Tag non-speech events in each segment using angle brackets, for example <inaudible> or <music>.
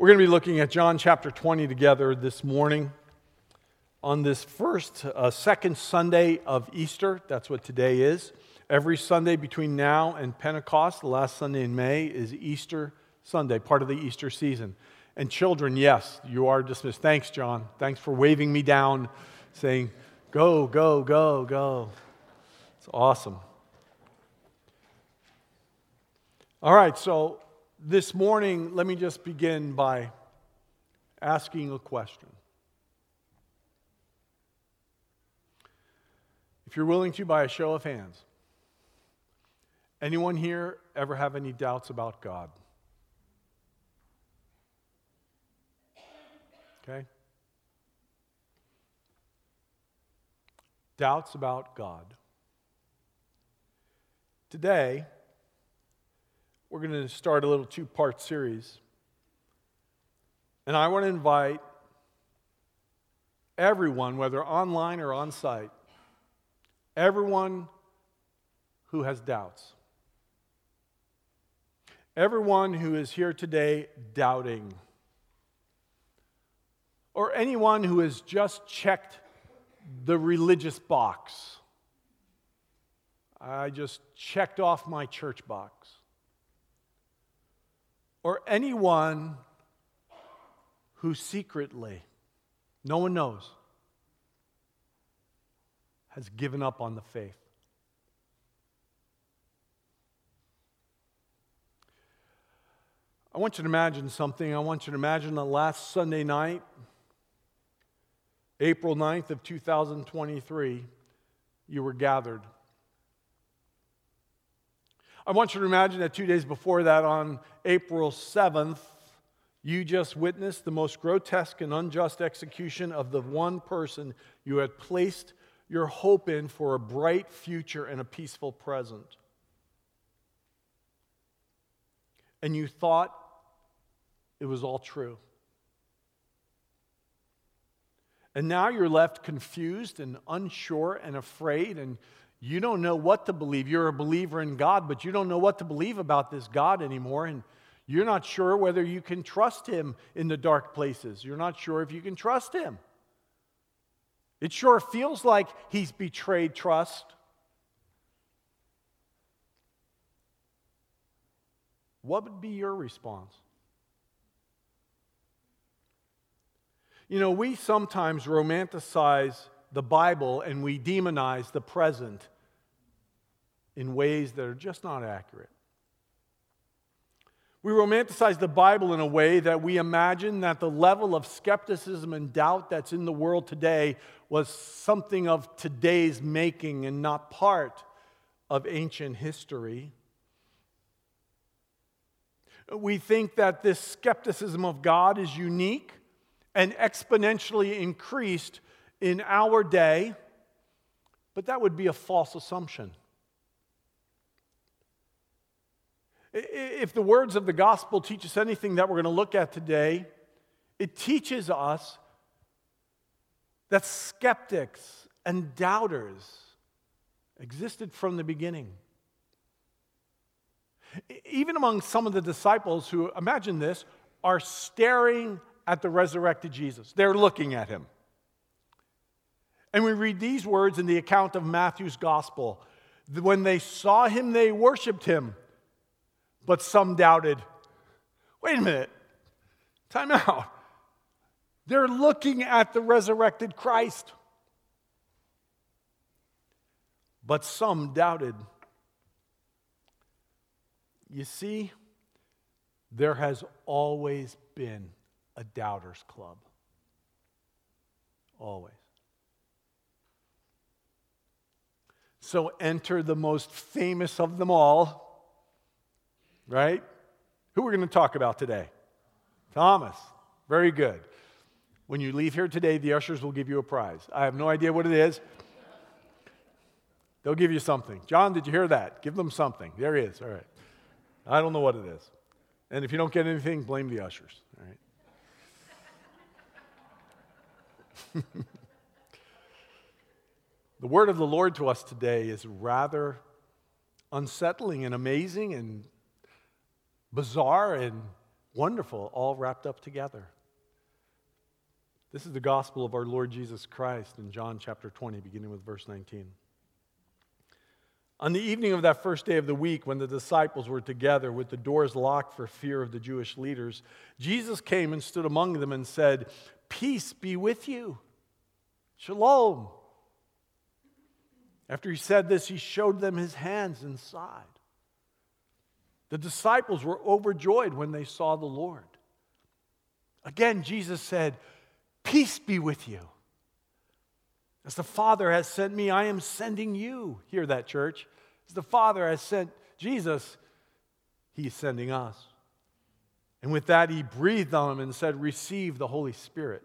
We're going to be looking at John chapter 20 together this morning on this first, uh, second Sunday of Easter. That's what today is. Every Sunday between now and Pentecost, the last Sunday in May, is Easter Sunday, part of the Easter season. And children, yes, you are dismissed. Thanks, John. Thanks for waving me down, saying, go, go, go, go. It's awesome. All right, so this morning, let me just begin by asking a question. If you're willing to, by a show of hands, anyone here ever have any doubts about God? Okay? Doubts about God. Today, we're going to start a little two part series. And I want to invite everyone, whether online or on site, everyone who has doubts, everyone who is here today doubting, or anyone who has just checked the religious box. I just checked off my church box or anyone who secretly, no one knows, has given up on the faith. I want you to imagine something. I want you to imagine the last Sunday night, April 9th of 2023, you were gathered. I want you to imagine that two days before that, on April 7th, you just witnessed the most grotesque and unjust execution of the one person you had placed your hope in for a bright future and a peaceful present. And you thought it was all true. And now you're left confused and unsure and afraid, and you don't know what to believe. You're a believer in God, but you don't know what to believe about this God anymore. And you're not sure whether you can trust Him in the dark places. You're not sure if you can trust Him. It sure feels like He's betrayed trust. What would be your response? You know, we sometimes romanticize the Bible and we demonize the present in ways that are just not accurate. We romanticize the Bible in a way that we imagine that the level of skepticism and doubt that's in the world today was something of today's making and not part of ancient history. We think that this skepticism of God is unique and exponentially increased in our day, but that would be a false assumption. If the words of the gospel teach us anything that we're going to look at today, it teaches us that skeptics and doubters existed from the beginning. Even among some of the disciples who, imagine this, are staring at the resurrected Jesus. They're looking at him. And we read these words in the account of Matthew's gospel. When they saw him, they worshiped him, but some doubted. Wait a minute, time out. They're looking at the resurrected Christ, but some doubted. You see, there has always been a doubters club. Always. So enter the most famous of them all, right? Who we're going to talk about today? Thomas. Very good. When you leave here today, the ushers will give you a prize. I have no idea what it is. They'll give you something. John, did you hear that? Give them something. There he is. All right. I don't know what it is. And if you don't get anything, blame the ushers. All right. <laughs> The word of the Lord to us today is rather unsettling and amazing and bizarre and wonderful, all wrapped up together. This is the gospel of our Lord Jesus Christ in John chapter 20, beginning with verse 19. On the evening of that first day of the week, when the disciples were together with the doors locked for fear of the Jewish leaders, Jesus came and stood among them and said, Peace be with you. Shalom. After he said this, he showed them his hands and side. The disciples were overjoyed when they saw the Lord. Again, Jesus said, Peace be with you. As the Father has sent me, I am sending you. Hear that, church. As the Father has sent Jesus, He is sending us. And with that, He breathed on them and said, Receive the Holy Spirit.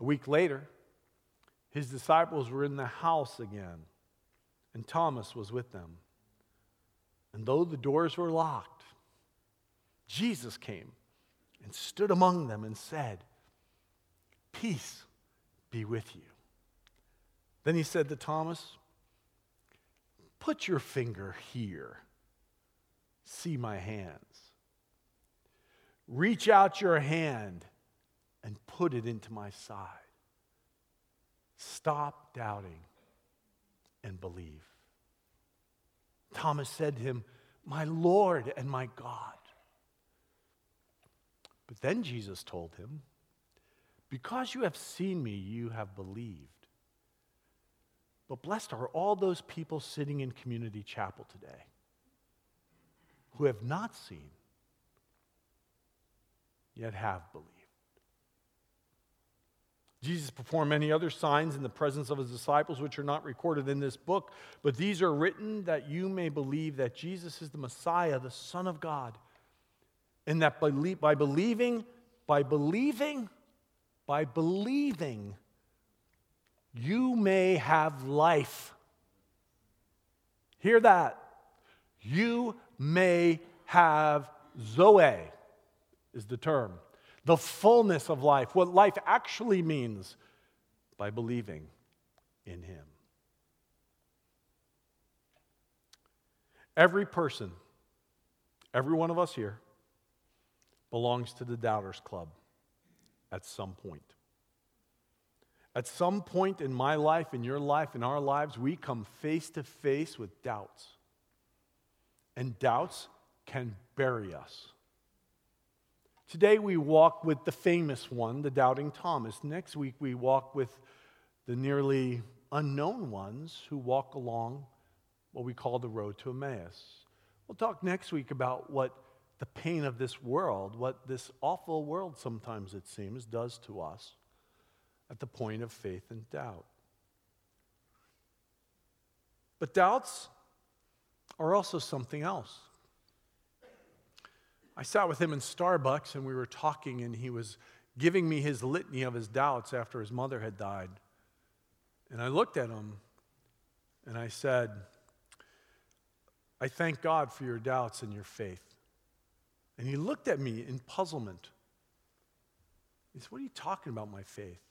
A week later, his disciples were in the house again, and Thomas was with them. And though the doors were locked, Jesus came and stood among them and said, Peace be with you. Then he said to Thomas, Put your finger here. See my hands. Reach out your hand and put it into my side. Stop doubting and believe. Thomas said to him, My Lord and my God. But then Jesus told him, Because you have seen me, you have believed. But blessed are all those people sitting in community chapel today who have not seen, yet have believed. Jesus performed many other signs in the presence of his disciples, which are not recorded in this book, but these are written that you may believe that Jesus is the Messiah, the Son of God, and that by believing, by believing, by believing, you may have life. Hear that. You may have Zoe, is the term the fullness of life, what life actually means, by believing in Him. Every person, every one of us here, belongs to the Doubters Club at some point. At some point in my life, in your life, in our lives, we come face to face with doubts. And doubts can bury us. Today we walk with the famous one, the doubting Thomas. Next week we walk with the nearly unknown ones who walk along what we call the road to Emmaus. We'll talk next week about what the pain of this world, what this awful world sometimes it seems does to us at the point of faith and doubt. But doubts are also something else. I sat with him in Starbucks and we were talking, and he was giving me his litany of his doubts after his mother had died. And I looked at him and I said, I thank God for your doubts and your faith. And he looked at me in puzzlement. He said, What are you talking about, my faith?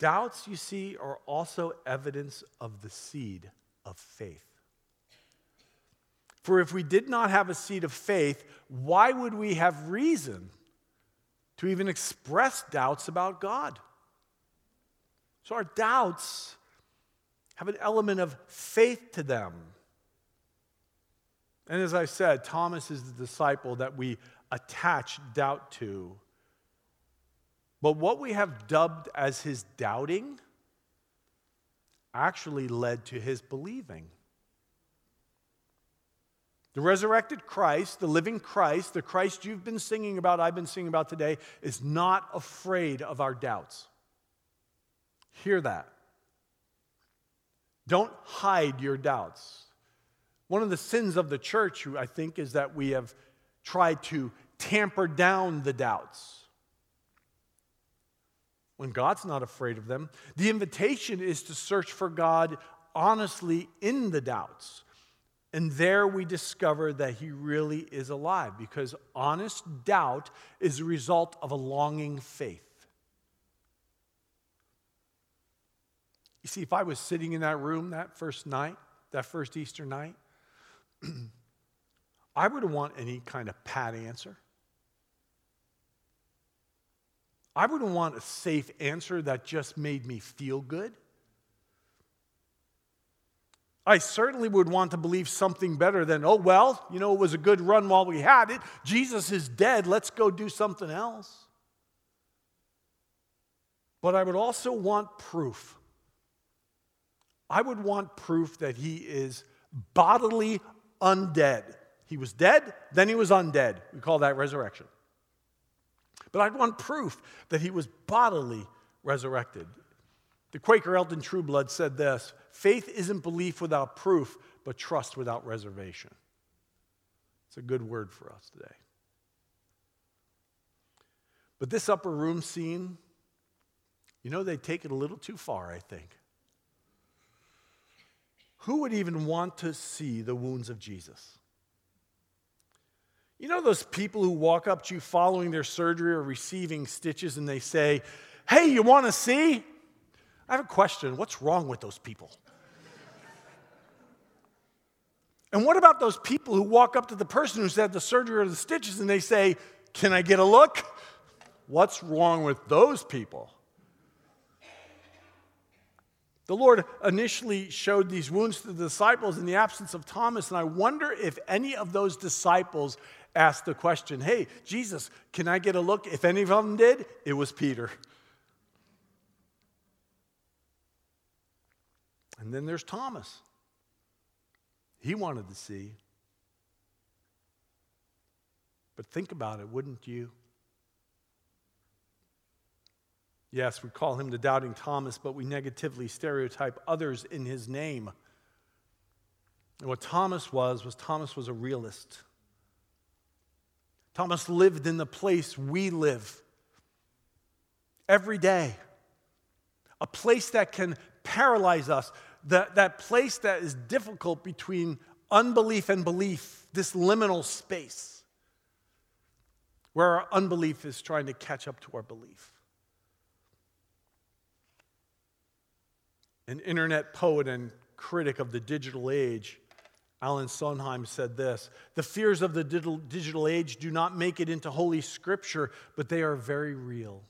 Doubts, you see, are also evidence of the seed of faith. For if we did not have a seed of faith, why would we have reason to even express doubts about God? So our doubts have an element of faith to them. And as I said, Thomas is the disciple that we attach doubt to. But what we have dubbed as his doubting actually led to his believing. The resurrected Christ, the living Christ, the Christ you've been singing about, I've been singing about today, is not afraid of our doubts. Hear that. Don't hide your doubts. One of the sins of the church, I think, is that we have tried to tamper down the doubts when God's not afraid of them. The invitation is to search for God honestly in the doubts. And there we discover that he really is alive because honest doubt is a result of a longing faith. You see, if I was sitting in that room that first night, that first Easter night, <clears throat> I wouldn't want any kind of pat answer. I wouldn't want a safe answer that just made me feel good. I certainly would want to believe something better than, oh, well, you know, it was a good run while we had it. Jesus is dead. Let's go do something else. But I would also want proof. I would want proof that he is bodily undead. He was dead, then he was undead. We call that resurrection. But I'd want proof that he was bodily resurrected. The Quaker Elton Trueblood said this faith isn't belief without proof, but trust without reservation. It's a good word for us today. But this upper room scene, you know, they take it a little too far, I think. Who would even want to see the wounds of Jesus? You know those people who walk up to you following their surgery or receiving stitches and they say, Hey, you want to see? I have a question. What's wrong with those people? And what about those people who walk up to the person who's had the surgery or the stitches and they say, Can I get a look? What's wrong with those people? The Lord initially showed these wounds to the disciples in the absence of Thomas, and I wonder if any of those disciples asked the question, Hey, Jesus, can I get a look? If any of them did, it was Peter. And then there's Thomas. He wanted to see. But think about it, wouldn't you? Yes, we call him the doubting Thomas, but we negatively stereotype others in his name. And what Thomas was, was Thomas was a realist. Thomas lived in the place we live every day, a place that can paralyze us, that, that place that is difficult between unbelief and belief, this liminal space where our unbelief is trying to catch up to our belief. An internet poet and critic of the digital age Alan Sondheim said this The fears of the digital age do not make it into Holy Scripture, but they are very real.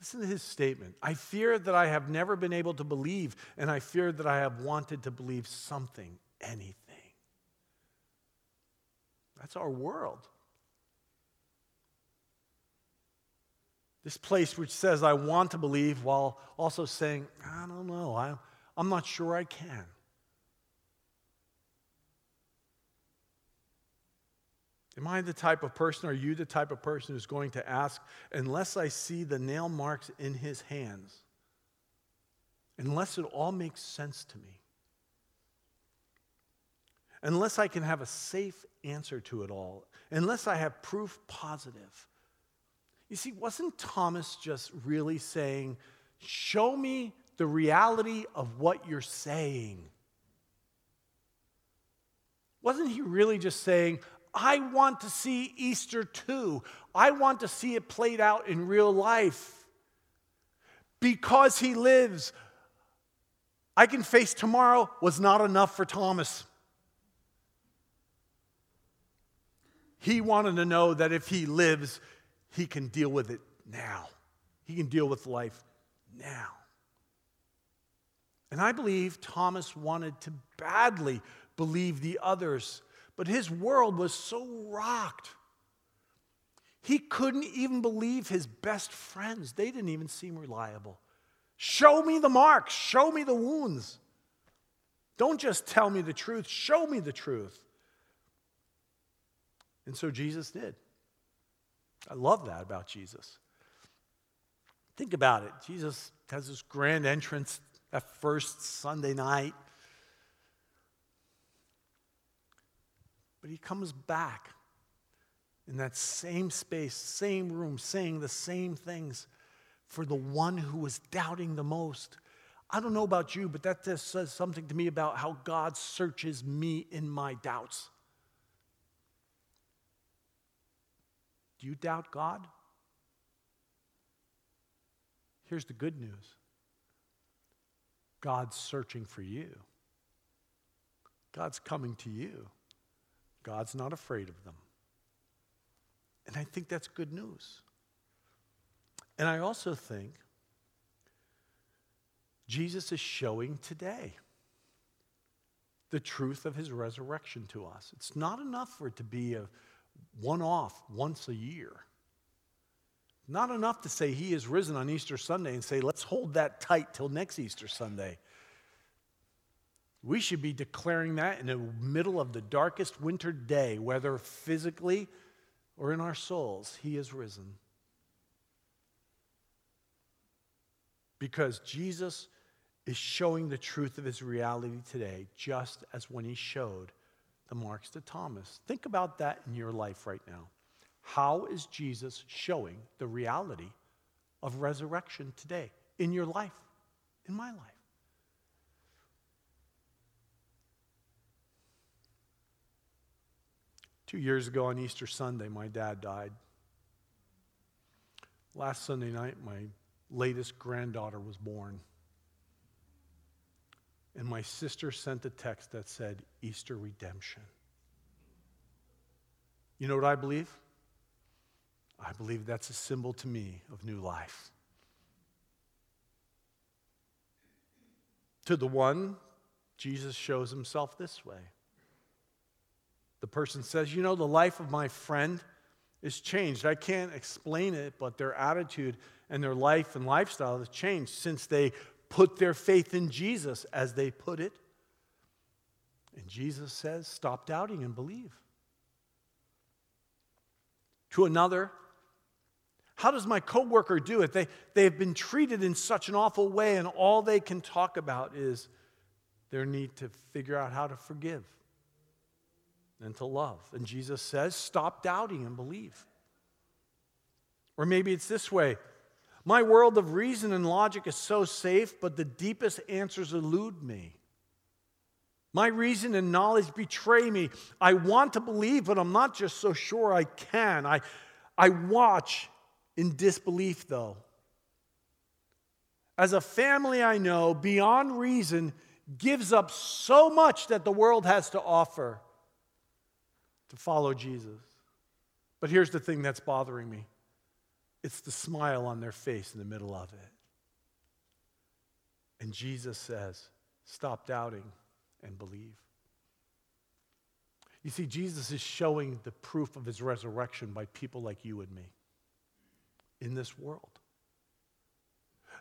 Listen to his statement. I fear that I have never been able to believe, and I fear that I have wanted to believe something, anything. That's our world. This place which says, I want to believe, while also saying, I don't know, I, I'm not sure I can. Am I the type of person, are you the type of person who's going to ask, unless I see the nail marks in his hands, unless it all makes sense to me, unless I can have a safe answer to it all, unless I have proof positive? You see, wasn't Thomas just really saying, Show me the reality of what you're saying? Wasn't he really just saying, I want to see Easter too. I want to see it played out in real life. Because he lives, I can face tomorrow was not enough for Thomas. He wanted to know that if he lives, he can deal with it now. He can deal with life now. And I believe Thomas wanted to badly believe the others but his world was so rocked. He couldn't even believe his best friends. They didn't even seem reliable. Show me the marks, show me the wounds. Don't just tell me the truth, show me the truth. And so Jesus did. I love that about Jesus. Think about it. Jesus has this grand entrance that first Sunday night. But he comes back in that same space, same room, saying the same things for the one who was doubting the most. I don't know about you, but that just says something to me about how God searches me in my doubts. Do you doubt God? Here's the good news God's searching for you, God's coming to you. God's not afraid of them. And I think that's good news. And I also think Jesus is showing today the truth of his resurrection to us. It's not enough for it to be a one off once a year. Not enough to say he is risen on Easter Sunday and say, let's hold that tight till next Easter Sunday. We should be declaring that in the middle of the darkest winter day, whether physically or in our souls, he is risen. Because Jesus is showing the truth of his reality today, just as when he showed the marks to Thomas. Think about that in your life right now. How is Jesus showing the reality of resurrection today in your life, in my life? Two years ago on Easter Sunday, my dad died. Last Sunday night, my latest granddaughter was born. And my sister sent a text that said, Easter redemption. You know what I believe? I believe that's a symbol to me of new life. To the one, Jesus shows himself this way. The person says, You know, the life of my friend is changed. I can't explain it, but their attitude and their life and lifestyle has changed since they put their faith in Jesus, as they put it. And Jesus says, Stop doubting and believe. To another, how does my coworker do it? They, they have been treated in such an awful way, and all they can talk about is their need to figure out how to forgive and to love. And Jesus says, Stop doubting and believe. Or maybe it's this way my world of reason and logic is so safe, but the deepest answers elude me. My reason and knowledge betray me. I want to believe, but I'm not just so sure I can. I, I watch in disbelief, though. As a family I know, beyond reason, gives up so much that the world has to offer to follow Jesus. But here's the thing that's bothering me it's the smile on their face in the middle of it. And Jesus says, Stop doubting and believe. You see, Jesus is showing the proof of his resurrection by people like you and me in this world.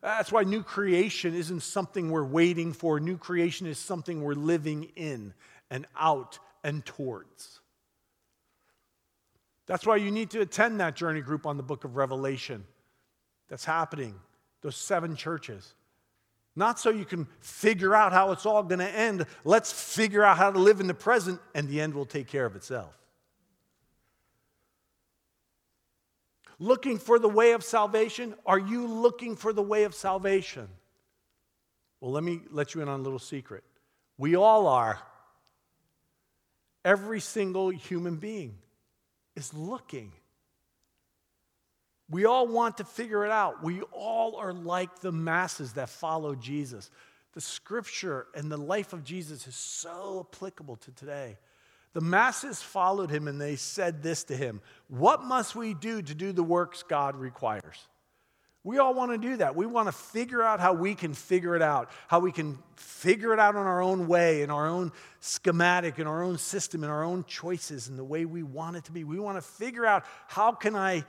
That's why new creation isn't something we're waiting for. New creation is something we're living in and out and towards. That's why you need to attend that journey group on the book of Revelation that's happening, those seven churches. Not so you can figure out how it's all going to end. Let's figure out how to live in the present, and the end will take care of itself. Looking for the way of salvation? Are you looking for the way of salvation? Well, let me let you in on a little secret. We all are. Every single human being is looking. We all want to figure it out. We all are like the masses that follow Jesus. The scripture and the life of Jesus is so applicable to today. The masses followed him and they said this to him What must we do to do the works God requires? We all want to do that. We want to figure out how we can figure it out, how we can figure it out in our own way, in our own schematic, in our own system, in our own choices, in the way we want it to be. We want to figure out how can I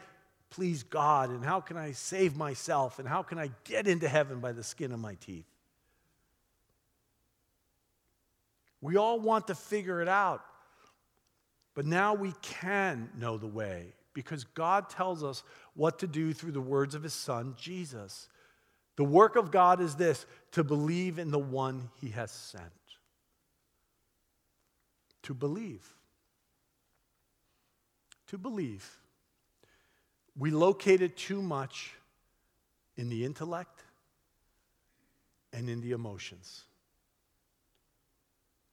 please God and how can I save myself and how can I get into heaven by the skin of my teeth. We all want to figure it out. But now we can know the way because God tells us what to do through the words of his son, Jesus. The work of God is this to believe in the one he has sent. To believe. to believe, we locate it too much in the intellect and in the emotions.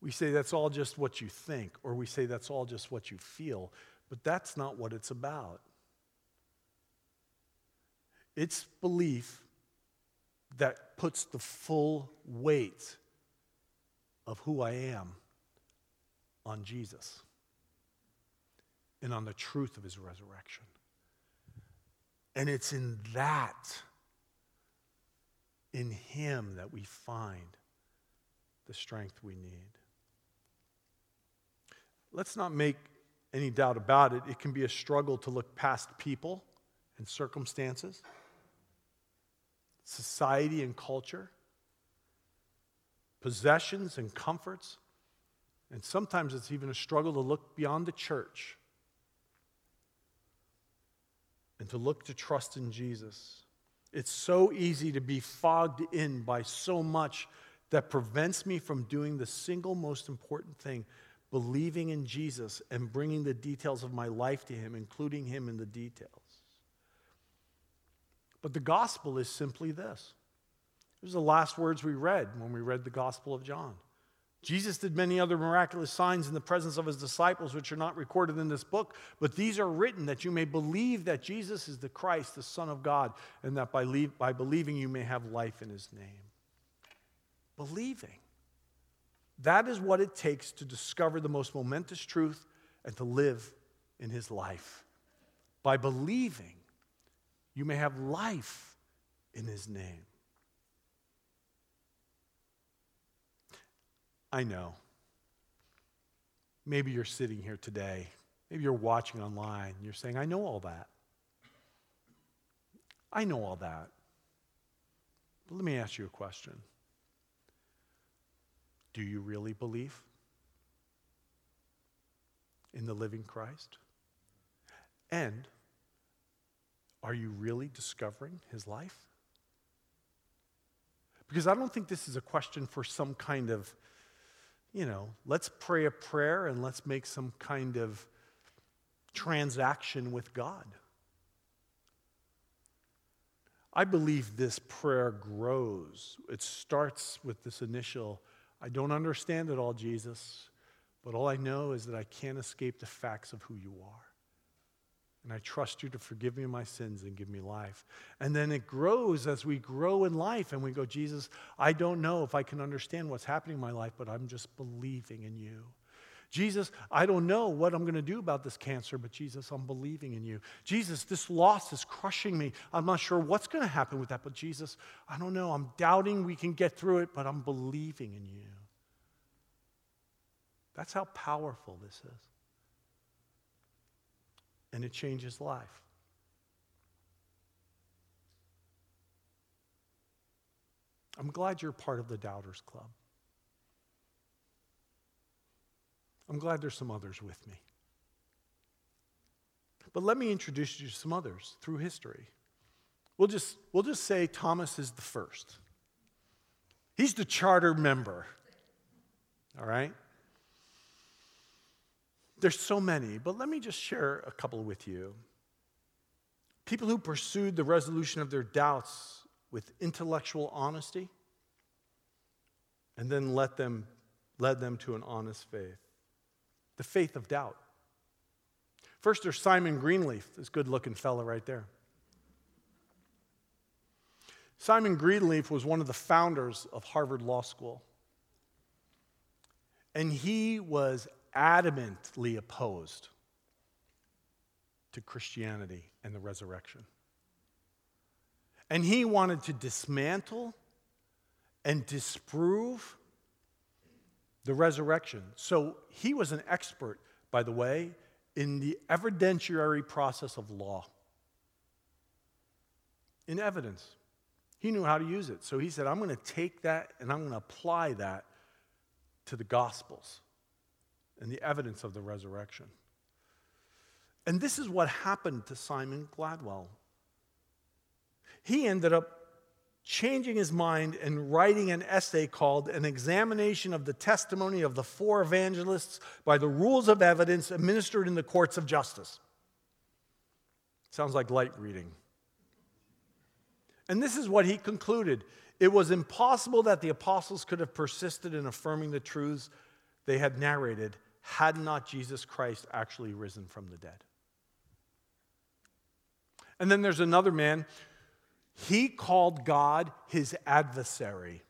We say that's all just what you think, or we say that's all just what you feel, but that's not what it's about. It's belief that puts the full weight of who I am on Jesus and on the truth of his resurrection. And it's in that, in him, that we find the strength we need. Let's not make any doubt about it. It can be a struggle to look past people and circumstances, society and culture, possessions and comforts. And sometimes it's even a struggle to look beyond the church and to look to trust in Jesus. It's so easy to be fogged in by so much that prevents me from doing the single most important thing believing in Jesus and bringing the details of my life to Him, including Him in the details. But the gospel is simply this. These are the last words we read when we read the Gospel of John. Jesus did many other miraculous signs in the presence of his disciples, which are not recorded in this book, but these are written that you may believe that Jesus is the Christ, the Son of God, and that by, by believing you may have life in his name. Believing. That is what it takes to discover the most momentous truth and to live in his life. By believing, you may have life in his name. I know. Maybe you're sitting here today. Maybe you're watching online. You're saying, I know all that. I know all that. But let me ask you a question Do you really believe in the living Christ? And are you really discovering his life? Because I don't think this is a question for some kind of, you know, let's pray a prayer and let's make some kind of transaction with God. I believe this prayer grows. It starts with this initial, I don't understand it all, Jesus, but all I know is that I can't escape the facts of who you are. And I trust you to forgive me my sins and give me life. And then it grows as we grow in life and we go, Jesus, I don't know if I can understand what's happening in my life, but I'm just believing in you. Jesus, I don't know what I'm going to do about this cancer, but Jesus, I'm believing in you. Jesus, this loss is crushing me. I'm not sure what's going to happen with that, but Jesus, I don't know. I'm doubting we can get through it, but I'm believing in you. That's how powerful this is and it changes life. I'm glad you're part of the Doubters Club. I'm glad there's some others with me. But let me introduce you to some others through history. We'll just, we'll just say Thomas is the first. He's the charter member. All right? There's so many, but let me just share a couple with you. People who pursued the resolution of their doubts with intellectual honesty and then let them, led them to an honest faith. The faith of doubt. First, there's Simon Greenleaf, this good looking fella right there. Simon Greenleaf was one of the founders of Harvard Law School. And he was adamantly opposed to Christianity and the resurrection. And he wanted to dismantle and disprove the resurrection. So he was an expert, by the way, in the evidentiary process of law. In evidence. He knew how to use it. So he said, I'm going to take that and I'm going to apply that to the Gospels and the evidence of the resurrection. And this is what happened to Simon Gladwell. He ended up changing his mind and writing an essay called An Examination of the Testimony of the Four Evangelists by the Rules of Evidence Administered in the Courts of Justice. Sounds like light reading. And this is what he concluded it was impossible that the apostles could have persisted in affirming the truths they had narrated had not Jesus Christ actually risen from the dead. And then there's another man. He called God his adversary.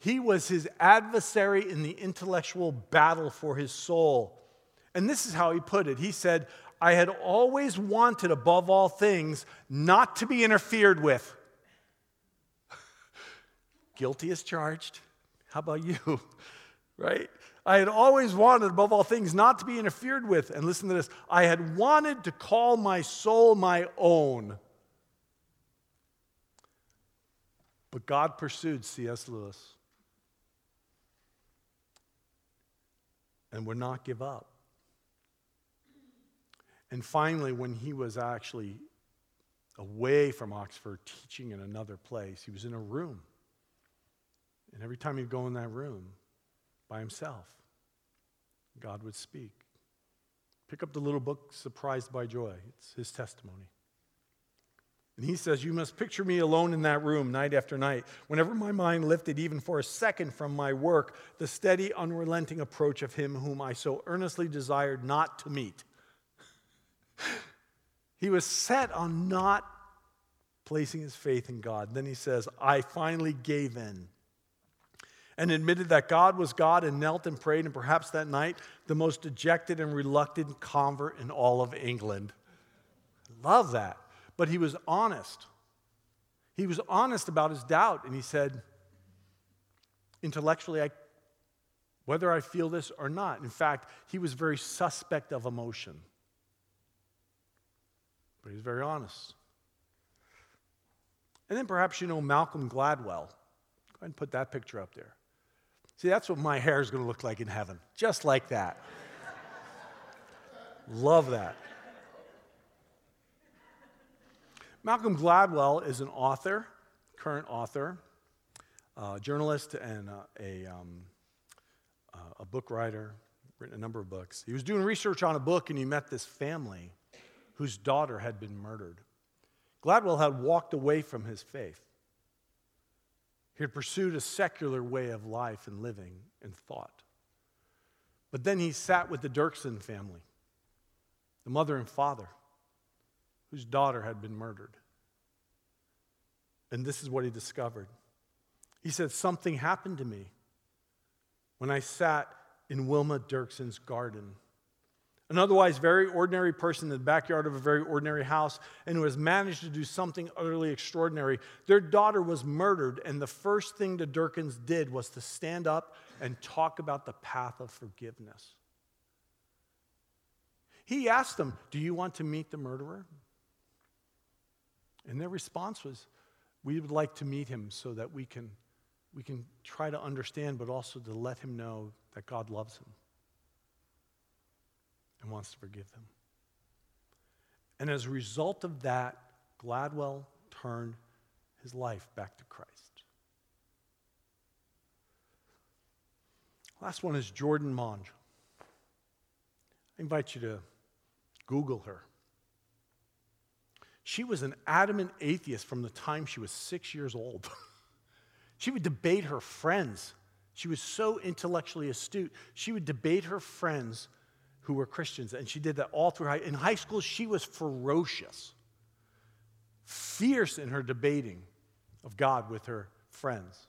He was his adversary in the intellectual battle for his soul. And this is how he put it. He said, I had always wanted, above all things, not to be interfered with. <laughs> Guilty as charged. How about you? <laughs> right? I had always wanted, above all things, not to be interfered with. And listen to this I had wanted to call my soul my own. But God pursued C.S. Lewis and would not give up. And finally, when he was actually away from Oxford teaching in another place, he was in a room. And every time he'd go in that room by himself, God would speak. Pick up the little book, Surprised by Joy. It's his testimony. And he says, You must picture me alone in that room night after night. Whenever my mind lifted even for a second from my work, the steady, unrelenting approach of him whom I so earnestly desired not to meet. <laughs> he was set on not placing his faith in God. Then he says, I finally gave in and admitted that God was God and knelt and prayed, and perhaps that night, the most dejected and reluctant convert in all of England. Love that. But he was honest. He was honest about his doubt, and he said, intellectually, I, whether I feel this or not. In fact, he was very suspect of emotion. But he's very honest. And then perhaps you know Malcolm Gladwell. Go ahead and put that picture up there. See, that's what my hair is going to look like in heaven, just like that. Love that. Malcolm Gladwell is an author, current author, uh, journalist, and uh, a, um, uh, a book writer, written a number of books. He was doing research on a book and he met this family whose daughter had been murdered. Gladwell had walked away from his faith. He had pursued a secular way of life and living and thought. But then he sat with the Derksen family, the mother and father, whose daughter had been murdered. And this is what he discovered. He said, Something happened to me when I sat in Wilma Derksen's garden an otherwise very ordinary person in the backyard of a very ordinary house and who has managed to do something utterly extraordinary. Their daughter was murdered, and the first thing the Derksens did was to stand up and talk about the path of forgiveness. He asked them, Do you want to meet the murderer? And their response was, We would like to meet him so that we can, we can try to understand, but also to let him know that God loves him and wants to forgive them. And as a result of that, Gladwell turned his life back to Christ. Last one is Jordan Monge. I invite you to Google her. She was an adamant atheist from the time she was six years old. <laughs> she would debate her friends. She was so intellectually astute. She would debate her friends who were Christians, and she did that all through high. In high school, she was ferocious, fierce in her debating of God with her friends.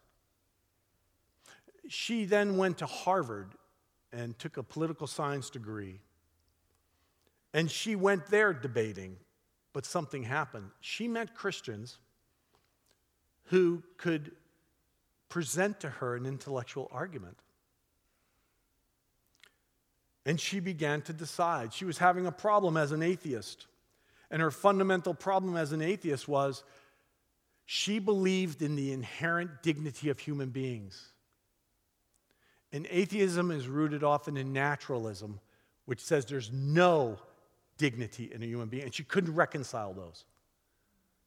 She then went to Harvard and took a political science degree. And she went there debating, but something happened. She met Christians who could present to her an intellectual argument. And she began to decide. She was having a problem as an atheist. And her fundamental problem as an atheist was she believed in the inherent dignity of human beings. And atheism is rooted often in naturalism, which says there's no dignity in a human being. And she couldn't reconcile those.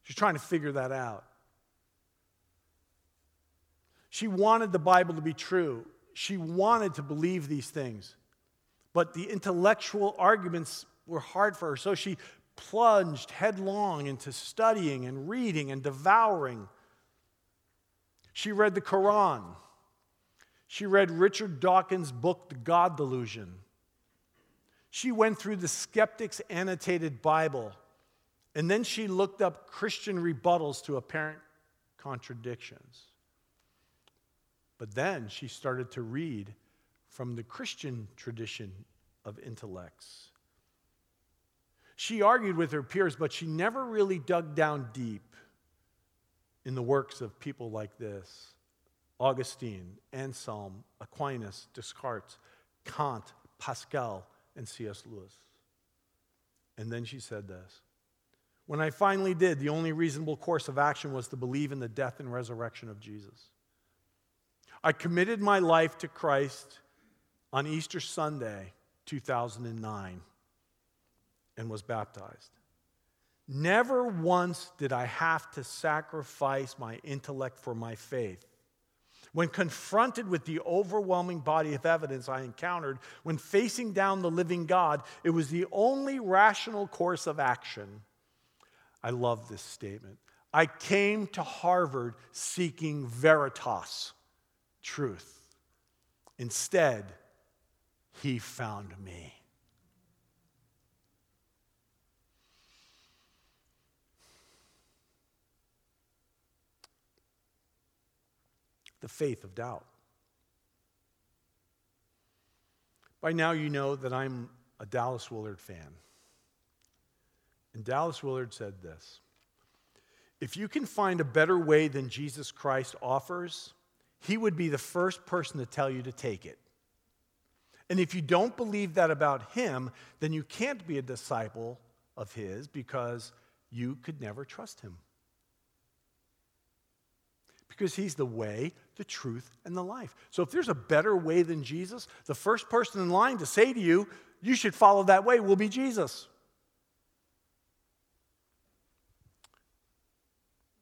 She's trying to figure that out. She wanted the Bible to be true. She wanted to believe these things. But the intellectual arguments were hard for her. So she plunged headlong into studying and reading and devouring. She read the Quran. She read Richard Dawkins' book, The God Delusion. She went through the Skeptic's Annotated Bible, and then she looked up Christian rebuttals to apparent contradictions. But then she started to read from the Christian tradition of intellects. She argued with her peers, but she never really dug down deep in the works of people like this Augustine, Anselm, Aquinas, Descartes, Kant, Pascal, and C.S. Lewis. And then she said this When I finally did, the only reasonable course of action was to believe in the death and resurrection of Jesus. I committed my life to Christ on Easter Sunday, 2009, and was baptized. Never once did I have to sacrifice my intellect for my faith. When confronted with the overwhelming body of evidence I encountered when facing down the living God, it was the only rational course of action. I love this statement. I came to Harvard seeking veritas, truth. Instead, he found me. The faith of doubt. By now, you know that I'm a Dallas Willard fan. And Dallas Willard said this If you can find a better way than Jesus Christ offers, he would be the first person to tell you to take it. And if you don't believe that about him, then you can't be a disciple of his because you could never trust him. Because he's the way, the truth, and the life. So if there's a better way than Jesus, the first person in line to say to you, you should follow that way will be Jesus.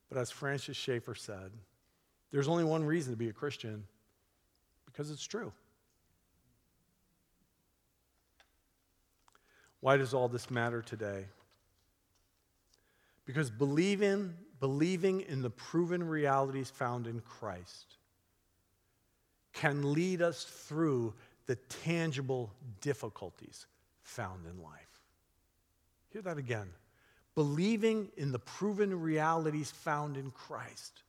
But as Francis Schaeffer said, there's only one reason to be a Christian because it's true. Why does all this matter today? Because believing, believing in the proven realities found in Christ can lead us through the tangible difficulties found in life. Hear that again. Believing in the proven realities found in Christ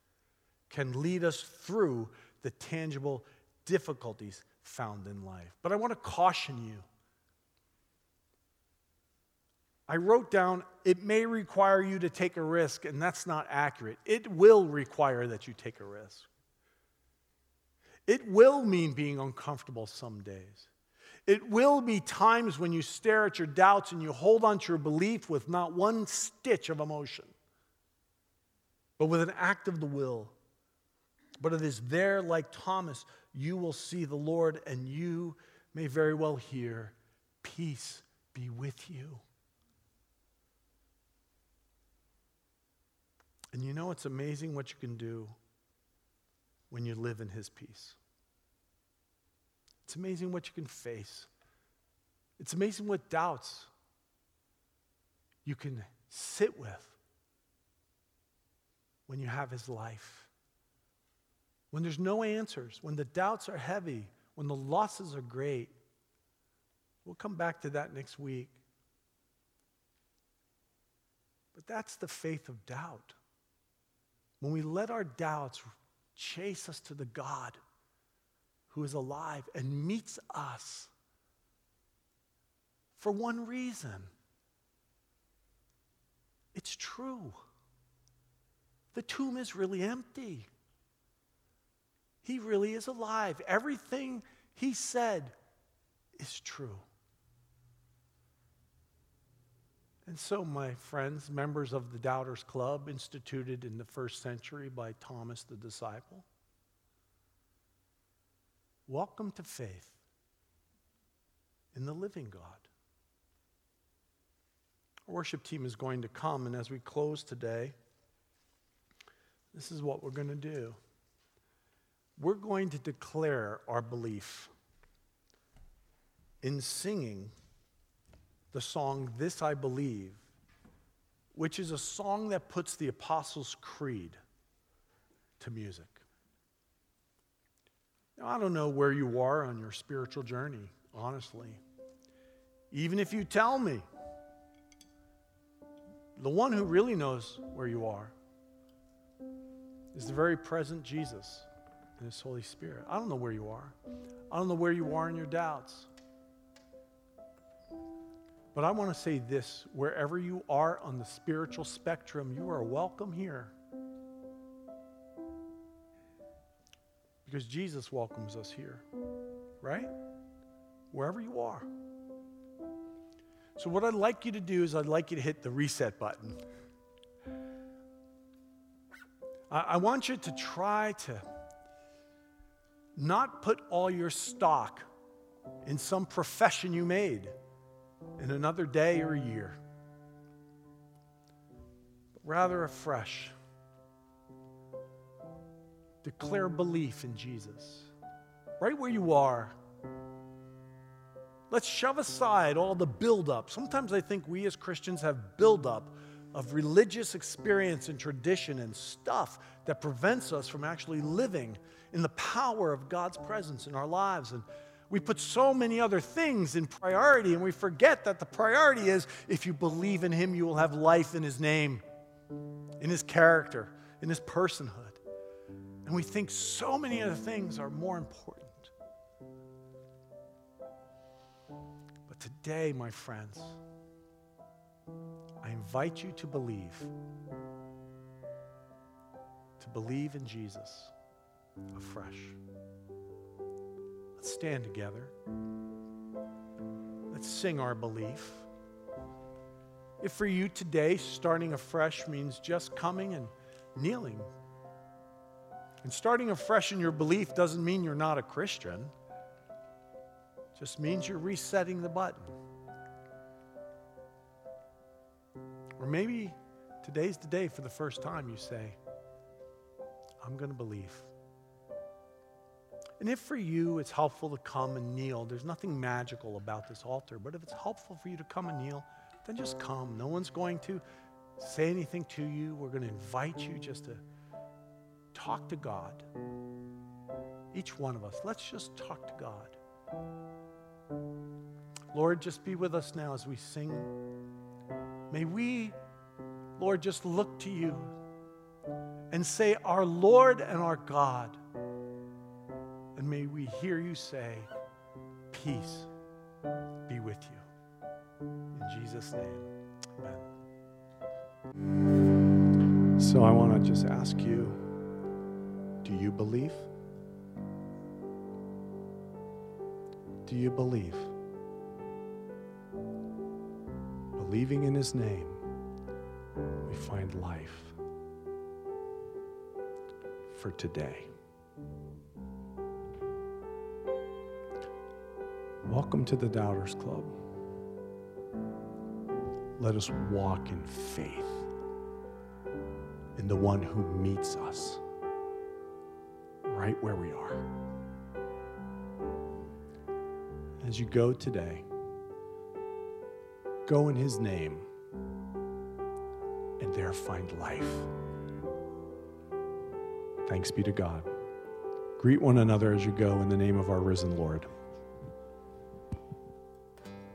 can lead us through the tangible difficulties found in life. But I want to caution you I wrote down, it may require you to take a risk, and that's not accurate. It will require that you take a risk. It will mean being uncomfortable some days. It will be times when you stare at your doubts and you hold on to your belief with not one stitch of emotion, but with an act of the will. But it is there, like Thomas, you will see the Lord and you may very well hear, Peace be with you. And you know, it's amazing what you can do when you live in His peace. It's amazing what you can face. It's amazing what doubts you can sit with when you have His life. When there's no answers, when the doubts are heavy, when the losses are great. We'll come back to that next week. But that's the faith of doubt. When we let our doubts chase us to the God who is alive and meets us for one reason it's true. The tomb is really empty. He really is alive. Everything he said is true. And so, my friends, members of the Doubters Club, instituted in the first century by Thomas the disciple, welcome to faith in the living God. Our worship team is going to come, and as we close today, this is what we're going to do. We're going to declare our belief in singing the song This I Believe, which is a song that puts the Apostles' Creed to music. Now, I don't know where you are on your spiritual journey, honestly. Even if you tell me, the one who really knows where you are is the very present Jesus and His Holy Spirit. I don't know where you are. I don't know where you are in your doubts. But I want to say this wherever you are on the spiritual spectrum, you are welcome here. Because Jesus welcomes us here, right? Wherever you are. So, what I'd like you to do is, I'd like you to hit the reset button. I, want you to try to not put all your stock in some profession you made in another day or year, but rather afresh. Declare belief in Jesus right where you are. Let's shove aside all the buildup. Sometimes I think we as Christians have buildup of religious experience and tradition and stuff that prevents us from actually living in the power of God's presence in our lives. And we put so many other things in priority, and we forget that the priority is if you believe in Him, you will have life in His name, in His character, in His personhood. And we think so many other things are more important. But today, my friends, I invite you to believe. To believe in Jesus afresh. Let's stand together. Let's sing our belief. If for you today, starting afresh means just coming and kneeling, and starting afresh in your belief doesn't mean you're not a Christian, it just means you're resetting the button. Or maybe today's the day for the first time you say, I'm going to believe. And if for you it's helpful to come and kneel, there's nothing magical about this altar, but if it's helpful for you to come and kneel, then just come. No one's going to say anything to you. We're going to invite you just to talk to God. Each one of us, let's just talk to God. Lord, just be with us now as we sing. May we, Lord, just look to you and say, Our Lord and our God. And may we hear you say, Peace be with you. In Jesus' name, amen. So I want to just ask you do you believe? Do you believe? Believing in his name, we find life for today. Welcome to the Doubters Club. Let us walk in faith in the one who meets us right where we are. As you go today, go in his name and there find life. Thanks be to God. Greet one another as you go in the name of our risen Lord.